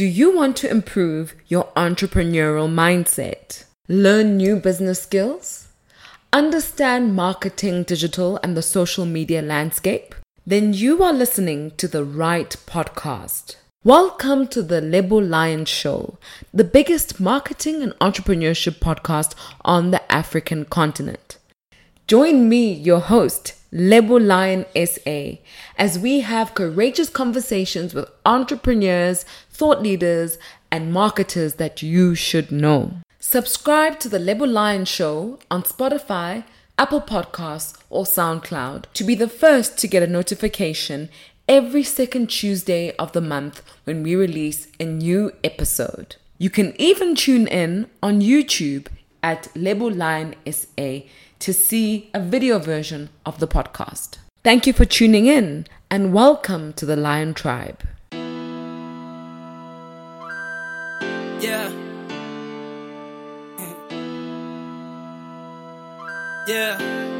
Do you want to improve your entrepreneurial mindset? Learn new business skills? Understand marketing, digital, and the social media landscape? Then you are listening to the right podcast. Welcome to the Lebo Lion Show, the biggest marketing and entrepreneurship podcast on the African continent. Join me, your host, Lebo Lion SA, as we have courageous conversations with entrepreneurs, thought leaders, and marketers that you should know. Subscribe to the Lebo Lion Show on Spotify, Apple Podcasts, or SoundCloud to be the first to get a notification every second Tuesday of the month when we release a new episode. You can even tune in on YouTube at Lebo Lion SA to see a video version of the podcast. Thank you for tuning in and welcome to the Lion Tribe. Yeah. Yeah.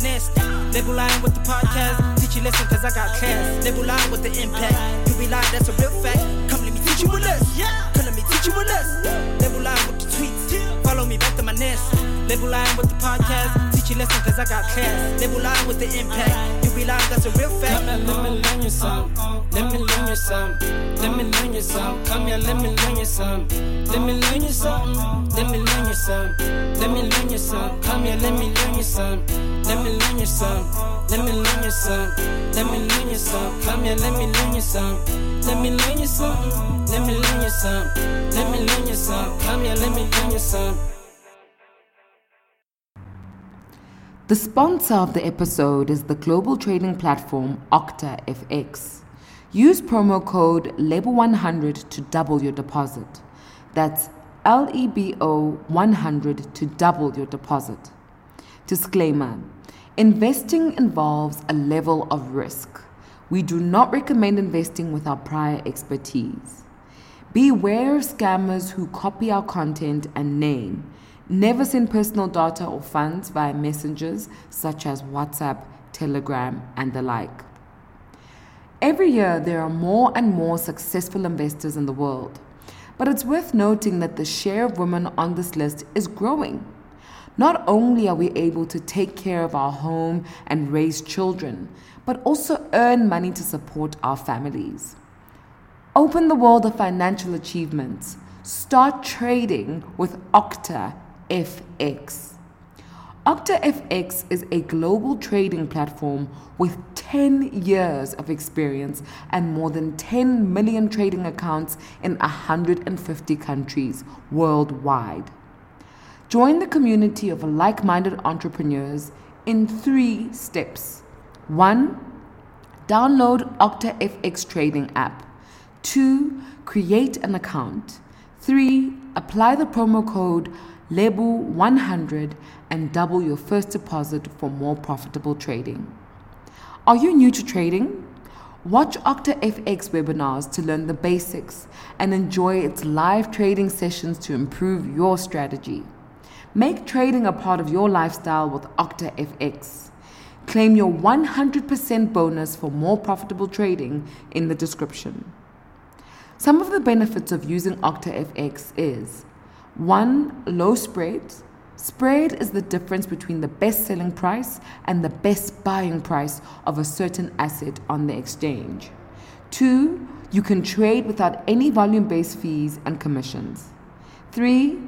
To my line with the podcast. Teach you lesson cause I got class. Level line with the impact. You be lying, that's a real fact. Come let me teach you a lesson. Come let me teach you a lesson. Level line with the tweets. Follow me back to my nest. Level line with the podcast. Teach you lesson cause I got class. Level line with the impact. You be lying, that's a real fact. Come let me learn you. Let me learn you some. Let me learn you some. Come here, let me learn you some. Let me learn you some. Let me learn you some. Let me learn you some. Come here, let me learn you some. Let me learn you some. Let me learn you some. Let me learn you some. Come here, let me learn you some. Let me learn you some. Let me learn you some. Let me learn you some. Come here, let me learn you some. The sponsor of the episode is the global trading platform OctaFX. Use promo code LEBO100 to double your deposit. That's L E B O 100 to double your deposit. Disclaimer Investing involves a level of risk. We do not recommend investing without prior expertise. Beware of scammers who copy our content and name. Never send personal data or funds via messengers such as WhatsApp, Telegram, and the like. Every year, there are more and more successful investors in the world. But it's worth noting that the share of women on this list is growing. Not only are we able to take care of our home and raise children, but also earn money to support our families. Open the world of financial achievements. Start trading with Okta FX. OctaFX is a global trading platform with 10 years of experience and more than 10 million trading accounts in 150 countries worldwide. Join the community of like minded entrepreneurs in three steps. One, download OctaFX trading app. Two, create an account. Three, apply the promo code LEBO100 and double your first deposit for more profitable trading. Are you new to trading? Watch OctaFX webinars to learn the basics and enjoy its live trading sessions to improve your strategy. Make trading a part of your lifestyle with OctaFX. Claim your 100% bonus for more profitable trading in the description. Some of the benefits of using OctaFX is 1. Low spread. Spread is the difference between the best selling price and the best buying price of a certain asset on the exchange. 2. You can trade without any volume based fees and commissions. 3.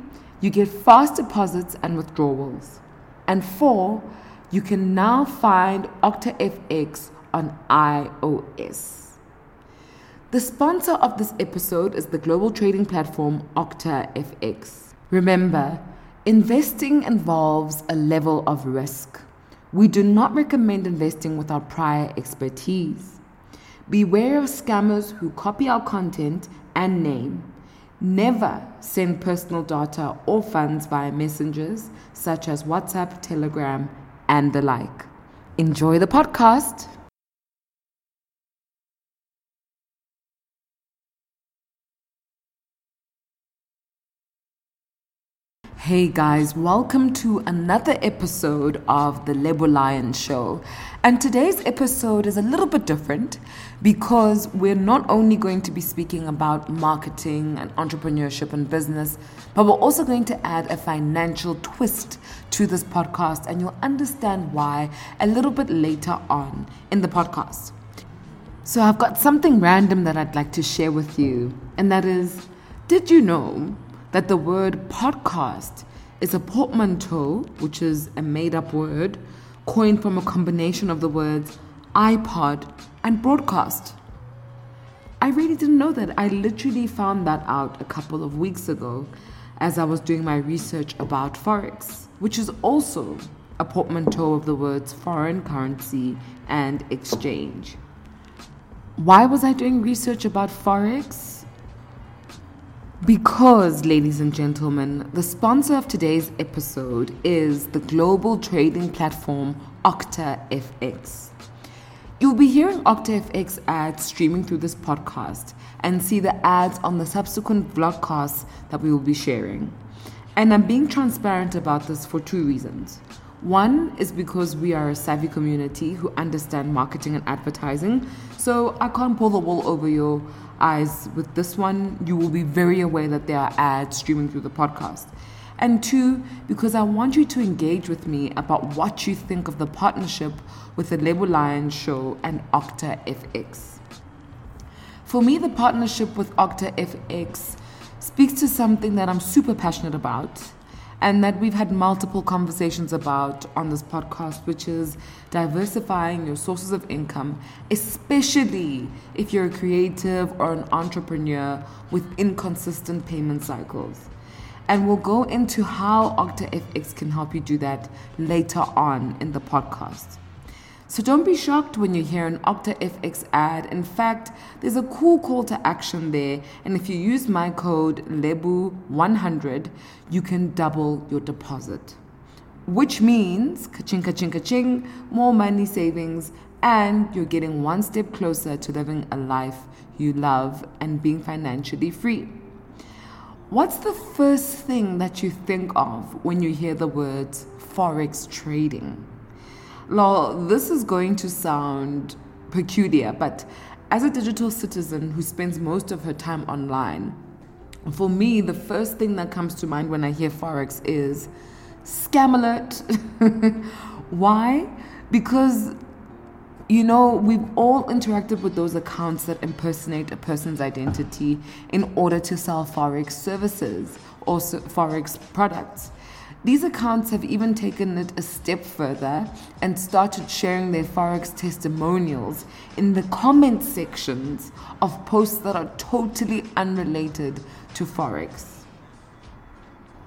You get fast deposits and withdrawals. And 4. You can now find OctaFX on iOS. The sponsor of this episode is the global trading platform OctaFX. Remember, investing involves a level of risk. We do not recommend investing without prior expertise. Beware of scammers who copy our content and name. Never send personal data or funds via messengers such as WhatsApp, Telegram, and the like. Enjoy the podcast. Hey guys, welcome to another episode of the Lebo Lion Show. And today's episode is a little bit different because we're not only going to be speaking about marketing and entrepreneurship and business, but we're also going to add a financial twist to this podcast, and you'll understand why a little bit later on in the podcast. So, I've got something random that I'd like to share with you, and that is did you know that the word podcast is a portmanteau, which is a made up word, coined from a combination of the words iPod and broadcast. I really didn't know that. I literally found that out a couple of weeks ago as I was doing my research about Forex, which is also a portmanteau of the words foreign currency and exchange. Why was I doing research about Forex? Because, ladies and gentlemen, the sponsor of today's episode is the global trading platform OctaFX. You'll be hearing OctaFX ads streaming through this podcast and see the ads on the subsequent vlogcasts that we will be sharing. And I'm being transparent about this for two reasons. One is because we are a savvy community who understand marketing and advertising, so I can't pull the wool over your eyes with this one. You will be very aware that there are ads streaming through the podcast. And two, because I want you to engage with me about what you think of the partnership with the Lebo Lion Show and Octa FX. For me, the partnership with Octa FX speaks to something that I'm super passionate about and that we've had multiple conversations about on this podcast, which is diversifying your sources of income, especially if you're a creative or an entrepreneur with inconsistent payment cycles. And we'll go into how OctaFX can help you do that later on in the podcast. So don't be shocked when you hear an OctaFX ad. In fact, there's a cool call to action there. And if you use my code LEBO100, you can double your deposit. Which means, ka-ching, ka-ching, ka-ching, more money savings, and you're getting one step closer to living a life you love and being financially free. What's the first thing that you think of when you hear the words Forex trading? Now, this is going to sound peculiar, but as a digital citizen who spends most of her time online, for me, the first thing that comes to mind when I hear Forex is scam alert. Why? Because, you know, we've all interacted with those accounts that impersonate a person's identity in order to sell Forex services or Forex products. These accounts have even taken it a step further and started sharing their Forex testimonials in the comment sections of posts that are totally unrelated to Forex.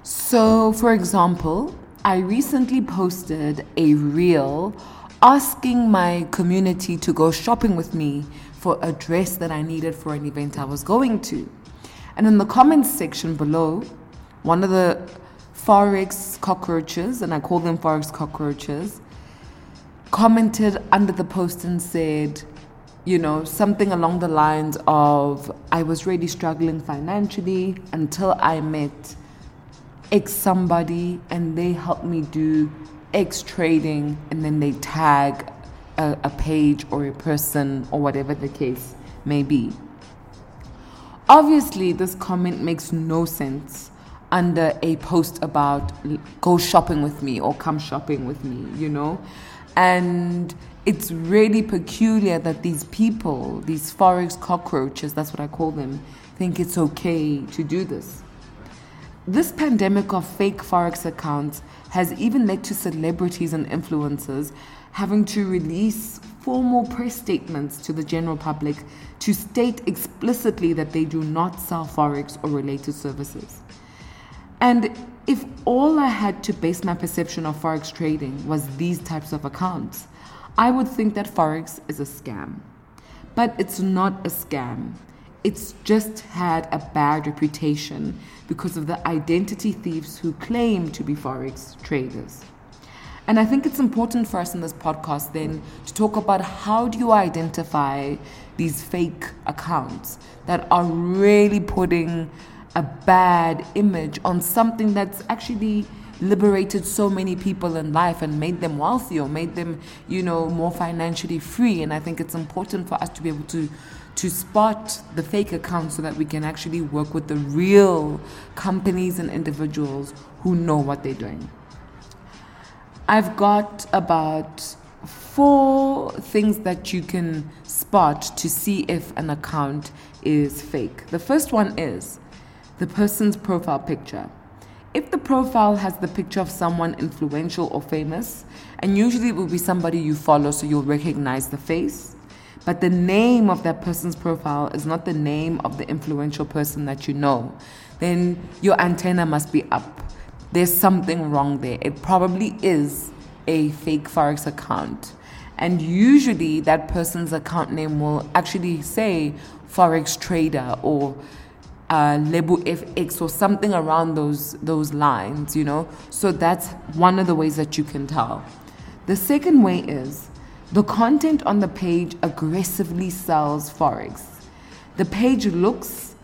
So, for example, I recently posted a reel asking my community to go shopping with me for a dress that I needed for an event I was going to. And in the comments section below, one of the Forex cockroaches, and I call them Forex cockroaches, commented under the post and said, you know, something along the lines of, I was really struggling financially until I met X somebody and they helped me do X trading, and then they tag a, a page or a person or whatever the case may be. Obviously, this comment makes no sense under a post about go shopping with me or come shopping with me, you know? And it's really peculiar that these people, these Forex cockroaches, that's what I call them, think it's okay to do this. This pandemic of fake Forex accounts has even led to celebrities and influencers having to release formal press statements to the general public to state explicitly that they do not sell Forex or related services. And if all I had to base my perception of Forex trading was these types of accounts, I would think that Forex is a scam. But it's not a scam. It's just had a bad reputation because of the identity thieves who claim to be Forex traders. And I think it's important for us in this podcast then to talk about how do you identify these fake accounts that are really putting a bad image on something that's actually liberated so many people in life and made them wealthy or made them, you know, more financially free. And I think it's important for us to be able to to spot the fake accounts so that we can actually work with the real companies and individuals who know what they're doing. I've got about four things that you can spot to see if an account is fake. The first one is the person's profile picture. If the profile has the picture of someone influential or famous, and usually it will be somebody you follow so you'll recognize the face, but the name of that person's profile is not the name of the influential person that you know, then your antenna must be up. There's something wrong there. It probably is a fake Forex account. And usually that person's account name will actually say Forex trader or uh, Lebo FX or something around those those lines, you know. So that's one of the ways that you can tell. The second way is the content on the page aggressively sells forex. The page looks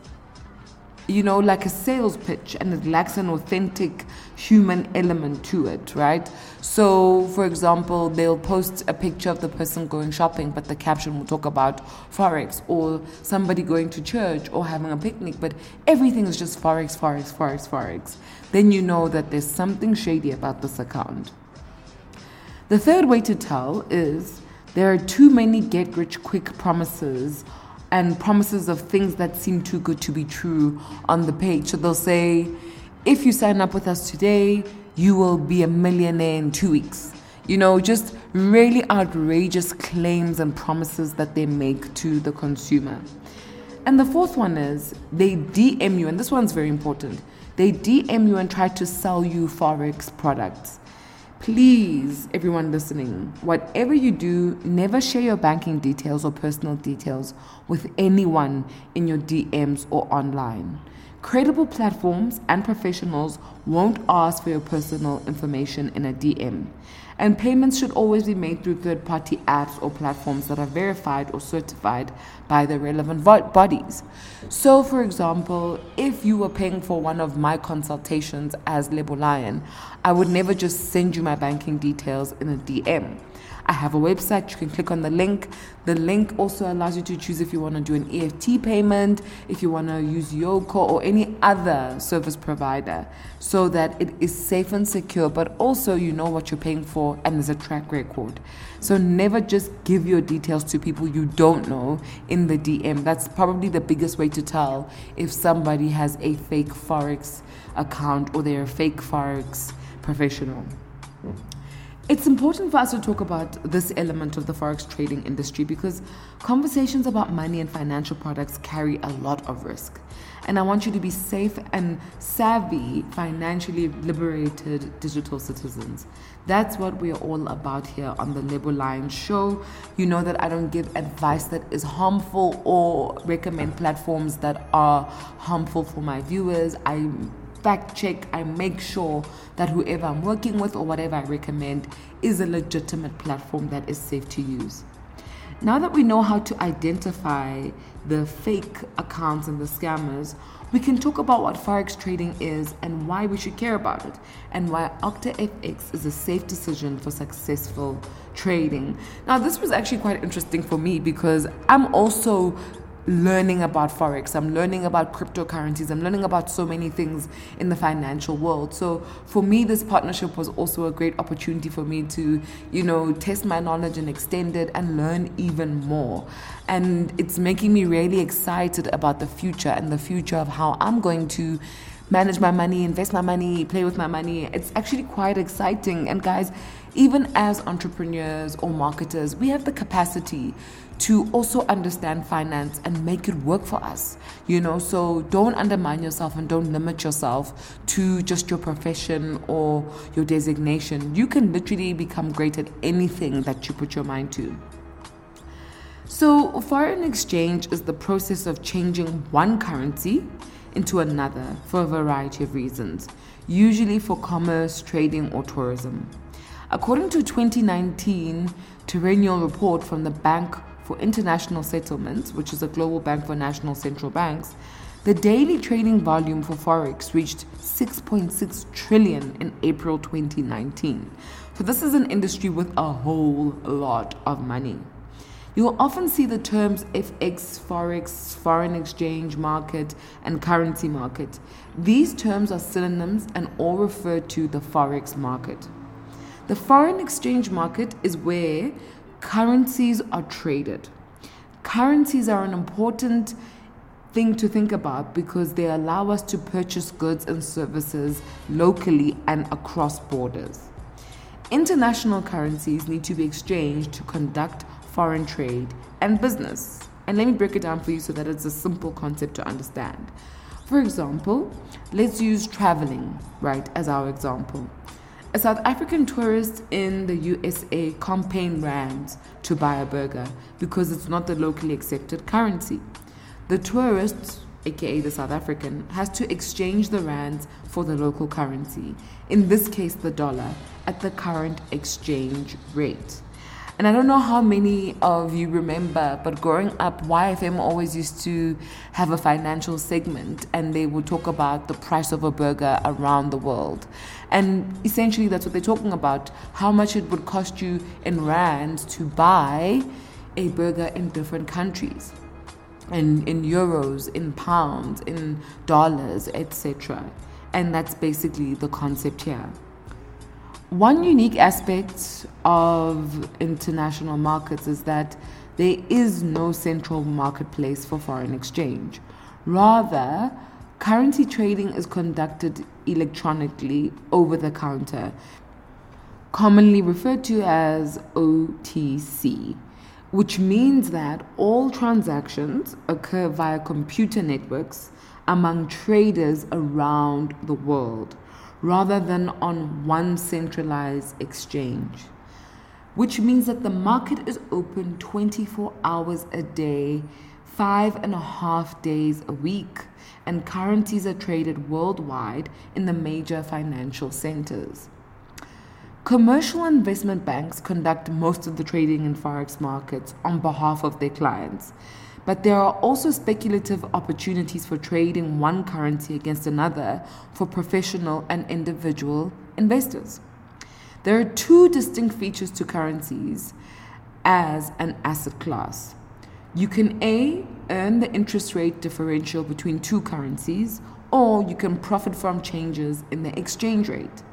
you know, like a sales pitch and it lacks an authentic human element to it, right? So, for example, they'll post a picture of the person going shopping, but the caption will talk about Forex or somebody going to church or having a picnic, but everything is just Forex, Forex, Forex, Forex. Then you know that there's something shady about this account. The third way to tell is there are too many get rich quick promises and promises of things that seem too good to be true on the page. So they'll say, if you sign up with us today, you will be a millionaire in two weeks. You know, just really outrageous claims and promises that they make to the consumer. And the fourth one is they DM you, and this one's very important. They DM you and try to sell you Forex products. Please, everyone listening, whatever you do, never share your banking details or personal details with anyone in your DMs or online. Credible platforms and professionals won't ask for your personal information in a DM. And payments should always be made through third party apps or platforms that are verified or certified by the relevant bodies. So, for example, if you were paying for one of my consultations as Lebo Lion, I would never just send you my banking details in a DM. I have a website. You can click on the link. The link also allows you to choose if you want to do an EFT payment, if you want to use Yoco or any other service provider, so that it is safe and secure, but also you know what you're paying for and there's a track record. So never just give your details to people you don't know in the DM. That's probably the biggest way to tell if somebody has a fake Forex account or they're a fake Forex professional. Hmm. It's important for us to talk about this element of the forex trading industry because conversations about money and financial products carry a lot of risk. And I want you to be safe and savvy, financially liberated digital citizens. That's what we are all about here on the Lebo Lion Show. You know that I don't give advice that is harmful or recommend platforms that are harmful for my viewers. I fact check, I make sure that whoever I'm working with or whatever I recommend is a legitimate platform that is safe to use. Now that we know how to identify the fake accounts and the scammers, we can talk about what Forex trading is and why we should care about it, and why Octa FX is a safe decision for successful trading. Now, this was actually quite interesting for me because I'm also learning about forex i'm learning about cryptocurrencies i'm learning about so many things in the financial world. So for me this partnership was also a great opportunity for me to you know test my knowledge and extend it and learn even more. And it's making me really excited about the future and the future of how i'm going to manage my money invest my money play with my money. It's actually quite exciting. And guys even as entrepreneurs or marketers we have the capacity to also understand finance and make it work for us. You know, so don't undermine yourself and don't limit yourself to just your profession or your designation. You can literally become great at anything that you put your mind to. So, foreign exchange is the process of changing one currency into another for a variety of reasons, usually for commerce, trading, or tourism. According to 2019 triennial report from the Bank for International Settlements, which is a global bank for national central banks, The daily trading volume for Forex reached 6.6 trillion in April 2019. So, this is an industry with a whole lot of money. You will often see the terms FX, Forex, foreign exchange market, and currency market. These terms are synonyms and all refer to the Forex market. The foreign exchange market is where currencies are traded. Currencies are an important thing to think about because they allow us to purchase goods and services locally and across borders. International currencies need to be exchanged to conduct foreign trade, and business. And let me break it down for you so that it's a simple concept to understand. For example, let's use traveling, right, as our example. A South African tourist in the USA in rands to buy a burger because it's not the locally accepted currency. The tourist, aka the South African, has to exchange the rands for the local currency, in this case the dollar, at the current exchange rate. And I don't know how many of you remember, but growing up, YFM always used to have a financial segment and they would talk about the price of a burger around the world. And essentially, that's what they're talking about how much it would cost you in rands to buy a burger in different countries. In, in euros, in pounds, in dollars, etc. And that's basically the concept here. One unique aspect of international markets is that there is no central marketplace for foreign exchange. Rather, currency trading is conducted electronically over the counter, commonly referred to as OTC, which means that all transactions occur via computer networks among traders around the world rather than on one centralized exchange, which means that the market is open 24 hours a day, five and a half days a week, and currencies are traded worldwide in the major financial centers. Commercial investment banks conduct most of the trading in forex markets on behalf of their clients. But there are also speculative opportunities for trading one currency against another for professional and individual investors. There are two distinct features to currencies as an asset class. You can A, earn the interest rate differential between two currencies, or you can profit from changes in the exchange rate.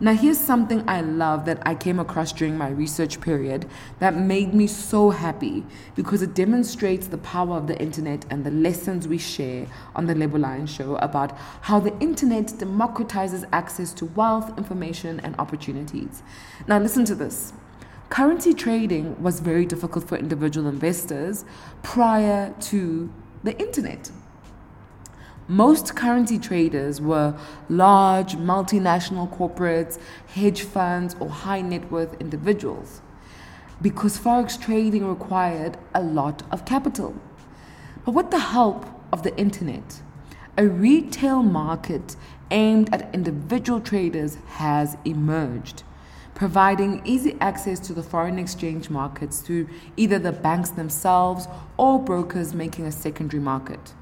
Now, here's something I love that I came across during my research period that made me so happy because it demonstrates the power of the internet and the lessons we share on the Lebo Lion Show about how the internet democratizes access to wealth, information, and opportunities. Now, listen to this. Currency trading was very difficult for individual investors prior to the internet. Most currency traders were large multinational corporates, hedge funds, or high net worth individuals because forex trading required a lot of capital. But with the help of the internet, a retail market aimed at individual traders has emerged, providing easy access to the foreign exchange markets through either the banks themselves or brokers making a secondary market.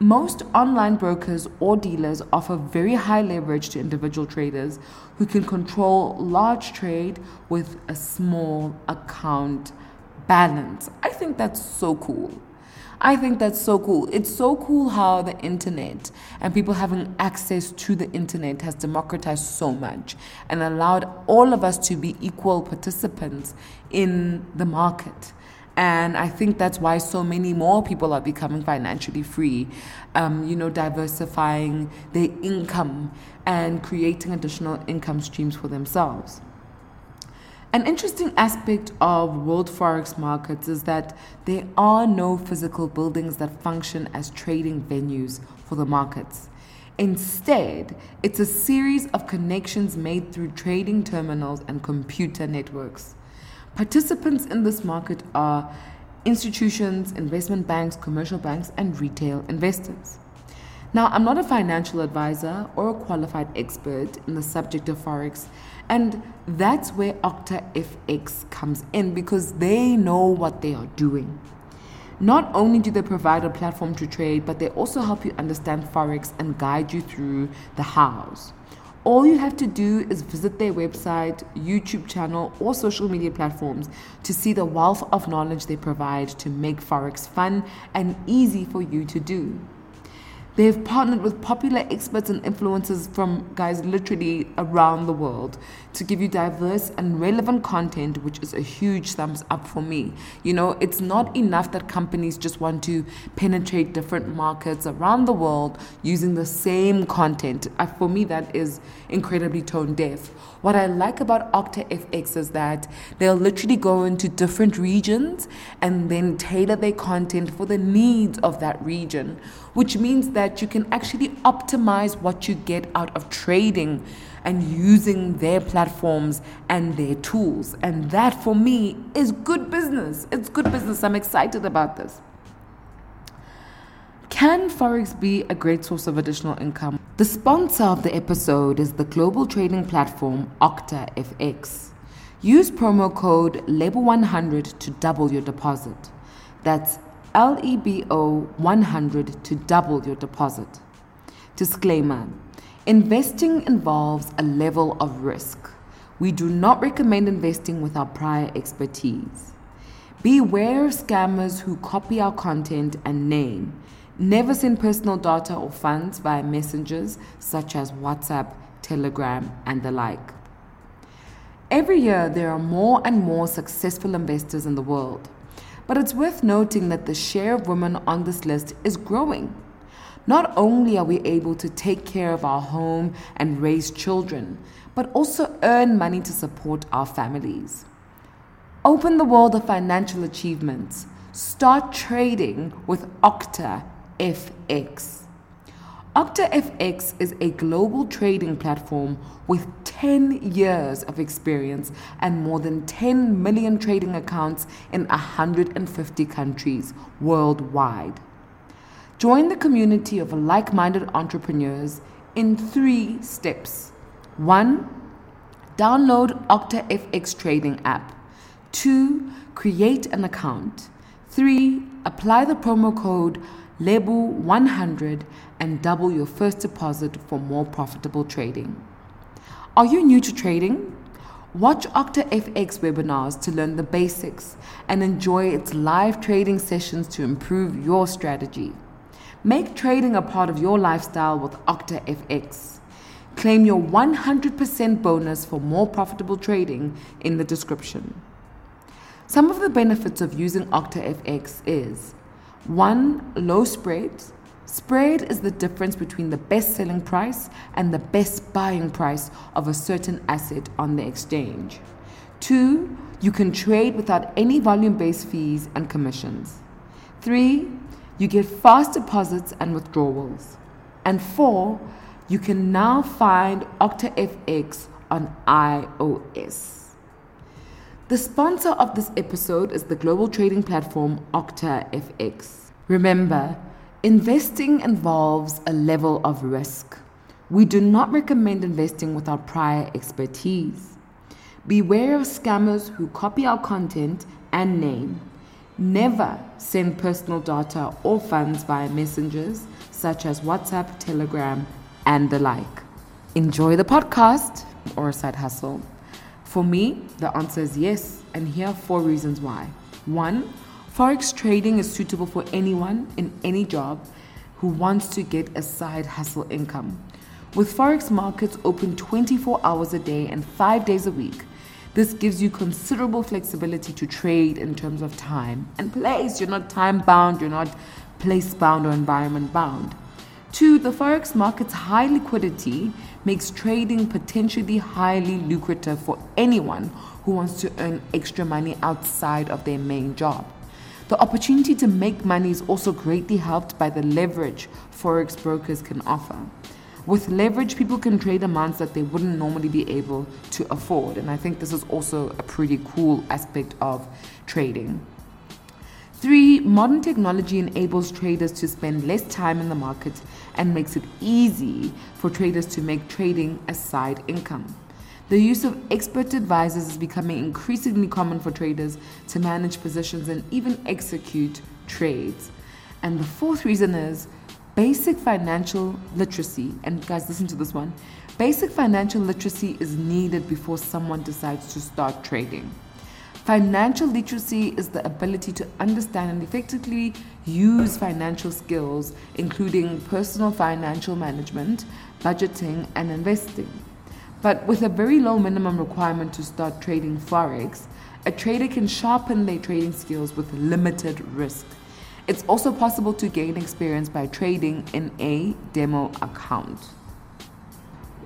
Most online brokers or dealers offer very high leverage to individual traders who can control large trade with a small account balance. I think that's so cool. I think that's so cool. It's so cool how the internet and people having access to the internet has democratized so much and allowed all of us to be equal participants in the market. And I think that's why so many more people are becoming financially free, um, you know, diversifying their income and creating additional income streams for themselves. An interesting aspect of world forex markets is that there are no physical buildings that function as trading venues for the markets. Instead, it's a series of connections made through trading terminals and computer networks. Participants in this market are institutions, investment banks, commercial banks, and retail investors. Now, I'm not a financial advisor or a qualified expert in the subject of Forex, and that's where Octa FX comes in because they know what they are doing. Not only do they provide a platform to trade, but they also help you understand Forex and guide you through the hows. All you have to do is visit their website, YouTube channel, or social media platforms to see the wealth of knowledge they provide to make Forex fun and easy for you to do. They have partnered with popular experts and influencers from guys literally around the world to give you diverse and relevant content, which is a huge thumbs up for me. You know, it's not enough that companies just want to penetrate different markets around the world using the same content. Uh, for me, that is incredibly tone deaf. What I like about OctaFX is that they'll literally go into different regions and then tailor their content for the needs of that region, which means that you can actually optimize what you get out of trading and using their platforms and their tools. And that for me is good business. It's good business. I'm excited about this. Can Forex be a great source of additional income? The sponsor of the episode is the global trading platform OctaFX. Use promo code LEBO100 to double your deposit. That's L E B O 100 to double your deposit. Disclaimer Investing involves a level of risk. We do not recommend investing without prior expertise. Beware of scammers who copy our content and name Never send personal data or funds via messengers such as WhatsApp, Telegram, and the like. Every year, there are more and more successful investors in the world. But it's worth noting that the share of women on this list is growing. Not only are we able to take care of our home and raise children, but also earn money to support our families. Open the world of financial achievements. Start trading with Octa FX. OctaFX is a global trading platform with 10 years of experience and more than 10 million trading accounts in 150 countries worldwide. Join the community of like minded entrepreneurs in three steps. One, download OctaFX trading app. Two, create an account. Three, apply the promo code LEBO 100 and double your first deposit for more profitable trading. Are you new to trading? Watch OctaFX webinars to learn the basics and enjoy its live trading sessions to improve your strategy. Make trading a part of your lifestyle with OctaFX. Claim your 100% bonus for more profitable trading in the description. Some of the benefits of using OctaFX is one, low spread. Spread is the difference between the best selling price and the best buying price of a certain asset on the exchange. Two, you can trade without any volume based fees and commissions. Three, you get fast deposits and withdrawals. And four, you can now find OctaFX on iOS. The sponsor of this episode is the global trading platform OctaFX. Remember, investing involves a level of risk. We do not recommend investing without prior expertise. Beware of scammers who copy our content and name. Never send personal data or funds via messengers such as WhatsApp, Telegram, and the like. Enjoy the podcast or a side hustle. For me, the answer is yes, and here are four reasons why. One, Forex trading is suitable for anyone in any job who wants to get a side hustle income. With Forex markets open 24 hours a day and 5 days a week, this gives you considerable flexibility to trade in terms of time and place. You're not time bound, you're not place bound or environment bound. Two, the Forex market's high liquidity makes trading potentially highly lucrative for anyone who wants to earn extra money outside of their main job. The opportunity to make money is also greatly helped by the leverage Forex brokers can offer. With leverage, people can trade amounts that they wouldn't normally be able to afford, and I think this is also a pretty cool aspect of trading. Three, modern technology enables traders to spend less time in the market and makes it easy for traders to make trading a side income. The use of expert advisors is becoming increasingly common for traders to manage positions and even execute trades. And the fourth reason is basic financial literacy. And guys, listen to this one. Basic financial literacy is needed before someone decides to start trading. Financial literacy is the ability to understand and effectively use financial skills, including personal financial management, budgeting, and investing. But with a very low minimum requirement to start trading Forex, a trader can sharpen their trading skills with limited risk. It's also possible to gain experience by trading in a demo account.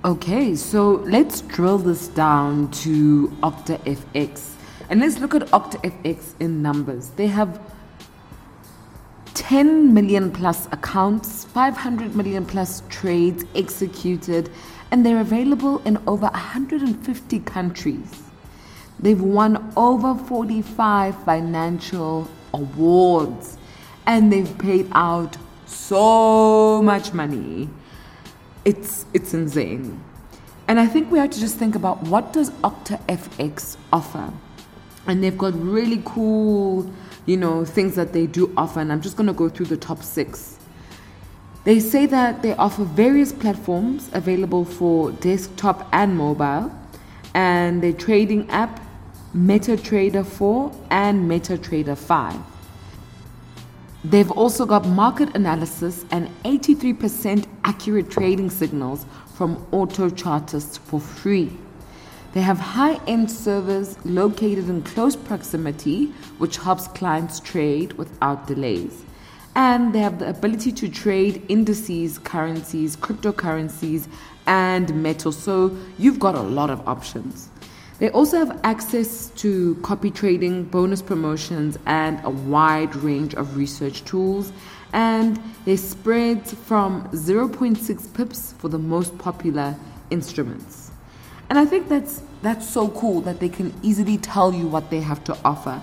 Okay, so let's drill this down to OctaFX. And let's look at OctaFX in numbers. They have 10 million plus accounts, 500 million plus trades executed, and they're available in over 150 countries. They've won over 45 financial awards and they've paid out so much money. It's it's insane. And I think we have to just think about what does OctaFX offer? and they've got really cool, you know, things that they do offer. And I'm just going to go through the top six. They say that they offer various platforms available for desktop and mobile, and their trading app, MetaTrader 4 and MetaTrader 5. They've also got market analysis and 83% accurate trading signals from Auto chartists for free. They have high end servers located in close proximity, which helps clients trade without delays. And they have the ability to trade indices, currencies, cryptocurrencies, and metals. So you've got a lot of options. They also have access to copy trading, bonus promotions, and a wide range of research tools. And they spread from 0.6 pips for the most popular instruments. And I think that's that's so cool that they can easily tell you what they have to offer.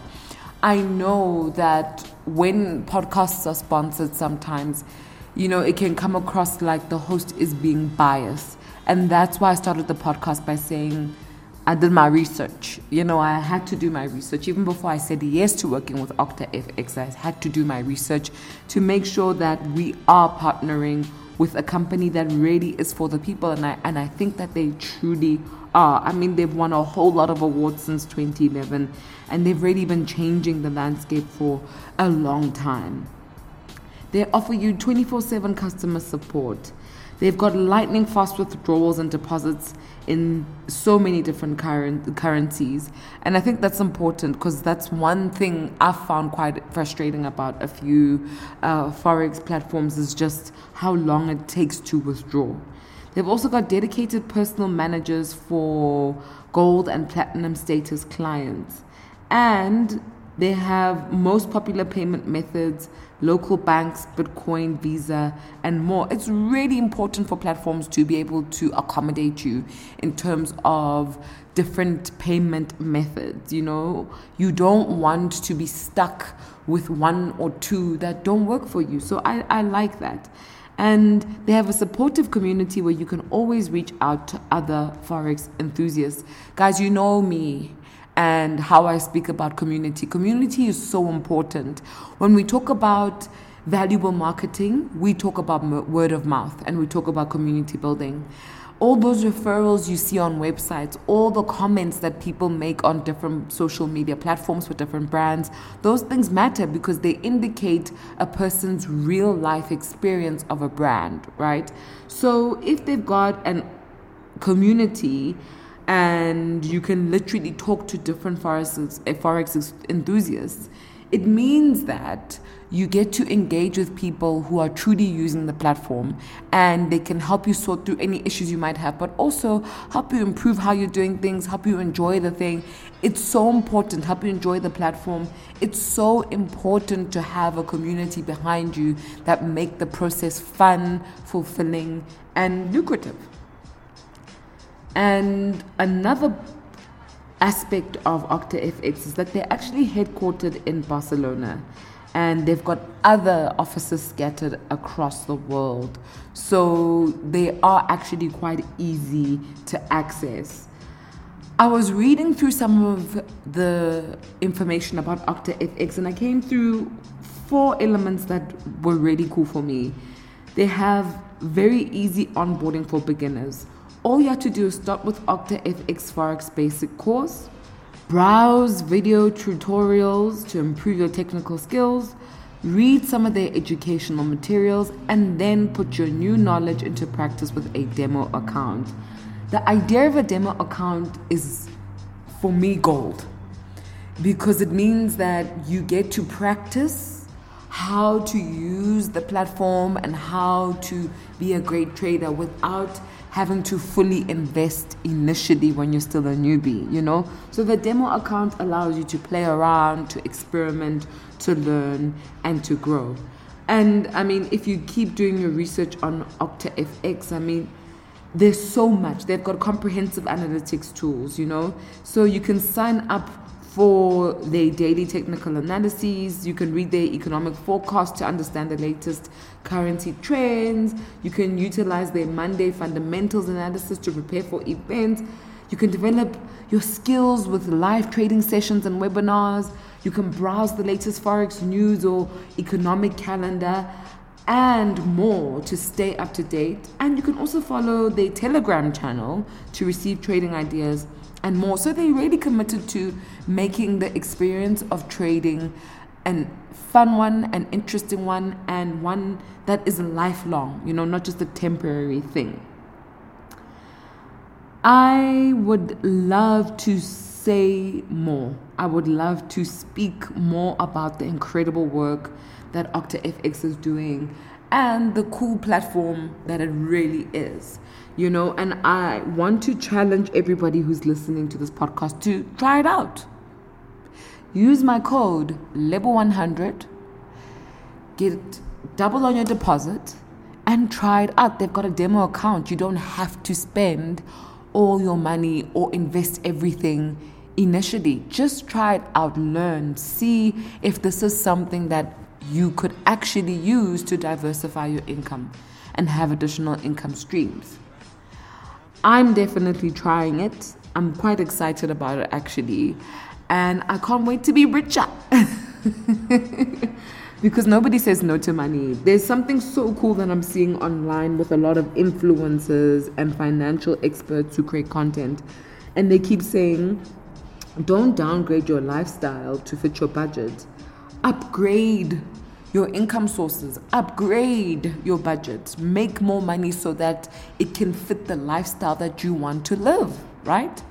I know that when podcasts are sponsored sometimes, you know, it can come across like the host is being biased. And that's why I started the podcast by saying I did my research. You know, I had to do my research. Even before I said yes to working with OctaFX, I had to do my research to make sure that we are partnering with a company that really is for the people. And I, and I think that they truly are. I mean, they've won a whole lot of awards since 2011, and they've really been changing the landscape for a long time. They offer you 24 7 customer support. They've got lightning fast withdrawals and deposits in so many different current currencies. And I think that's important because that's one thing I've found quite frustrating about a few uh, Forex platforms is just how long it takes to withdraw. They've also got dedicated personal managers for gold and platinum status clients. And they have most popular payment methods, local banks, Bitcoin, Visa, and more. It's really important for platforms to be able to accommodate you in terms of different payment methods. You know, you don't want to be stuck with one or two that don't work for you. So I, I like that. And they have a supportive community where you can always reach out to other Forex enthusiasts. Guys, you know me and how I speak about community. Community is so important. When we talk about valuable marketing, we talk about word of mouth and we talk about community building all those referrals you see on websites, all the comments that people make on different social media platforms for different brands, those things matter because they indicate a person's real life experience of a brand, right? So if they've got an community and you can literally talk to different forex, eh, forex enthusiasts, it means that you get to engage with people who are truly using the platform and they can help you sort through any issues you might have, but also help you improve how you're doing things, help you enjoy the thing. It's so important, help you enjoy the platform. It's so important to have a community behind you that make the process fun, fulfilling, and lucrative. And another aspect of OctaFX is that they're actually headquartered in Barcelona and they've got other offices scattered across the world. So they are actually quite easy to access. I was reading through some of the information about OctaFX and I came through four elements that were really cool for me. They have very easy onboarding for beginners. All you have to do is start with Octa FX Forex Basic course, browse video tutorials to improve your technical skills, read some of their educational materials, and then put your new knowledge into practice with a demo account. The idea of a demo account is, for me, gold because it means that you get to practice how to use the platform and how to be a great trader without having to fully invest initially when you're still a newbie, you know? So the demo account allows you to play around, to experiment, to learn, and to grow. And I mean, if you keep doing your research on OctaFX, I mean, there's so much. They've got comprehensive analytics tools, you know? So you can sign up for their daily technical analyses. You can read their economic forecast to understand the latest currency trends. You can utilize their Monday fundamentals analysis to prepare for events. You can develop your skills with live trading sessions and webinars. You can browse the latest Forex news or economic calendar and more to stay up to date. And you can also follow their Telegram channel to receive trading ideas and more. So they're really committed to making the experience of trading an fun one, an interesting one, and one that is lifelong, you know, not just a temporary thing. I would love to say more. I would love to speak more about the incredible work that OctaFX is doing and the cool platform that it really is you know, and I want to challenge everybody who's listening to this podcast to try it out. Use my code LEBO100, get double on your deposit, and try it out. They've got a demo account. You don't have to spend all your money or invest everything initially. Just try it out, learn, see if this is something that you could actually use to diversify your income and have additional income streams. I'm definitely trying it. I'm quite excited about it actually. And I can't wait to be richer. because nobody says no to money. There's something so cool that I'm seeing online with a lot of influencers and financial experts who create content. And they keep saying, don't downgrade your lifestyle to fit your budget, upgrade your income sources, upgrade your budget, make more money so that it can fit the lifestyle that you want to live, right?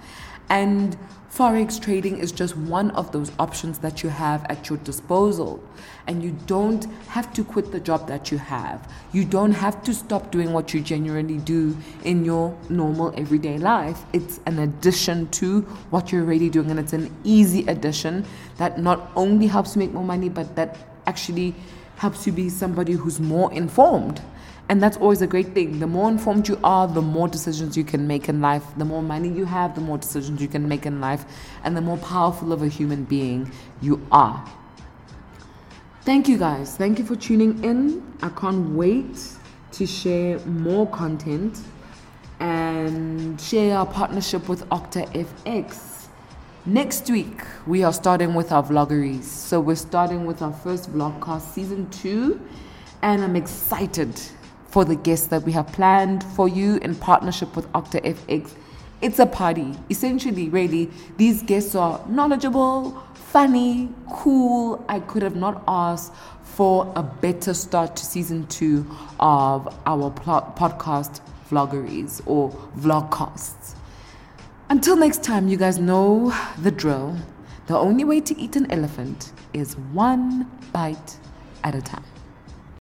And Forex trading is just one of those options that you have at your disposal. And you don't have to quit the job that you have. You don't have to stop doing what you genuinely do in your normal everyday life. It's an addition to what you're already doing, and it's an easy addition that not only helps you make more money, but that actually helps you be somebody who's more informed. And that's always a great thing. The more informed you are, the more decisions you can make in life. The more money you have, the more decisions you can make in life. And the more powerful of a human being you are. Thank you guys. Thank you for tuning in. I can't wait to share more content and share our partnership with Octa FX. Next week, we are starting with our vloggeries. So, we're starting with our first vlogcast season two, and I'm excited for the guests that we have planned for you in partnership with Octa FX. It's a party. Essentially, really, these guests are knowledgeable, funny, cool. I could have not asked for a better start to season two of our podcast vloggeries or vlogcasts. Until next time, you guys know the drill. The only way to eat an elephant is one bite at a time.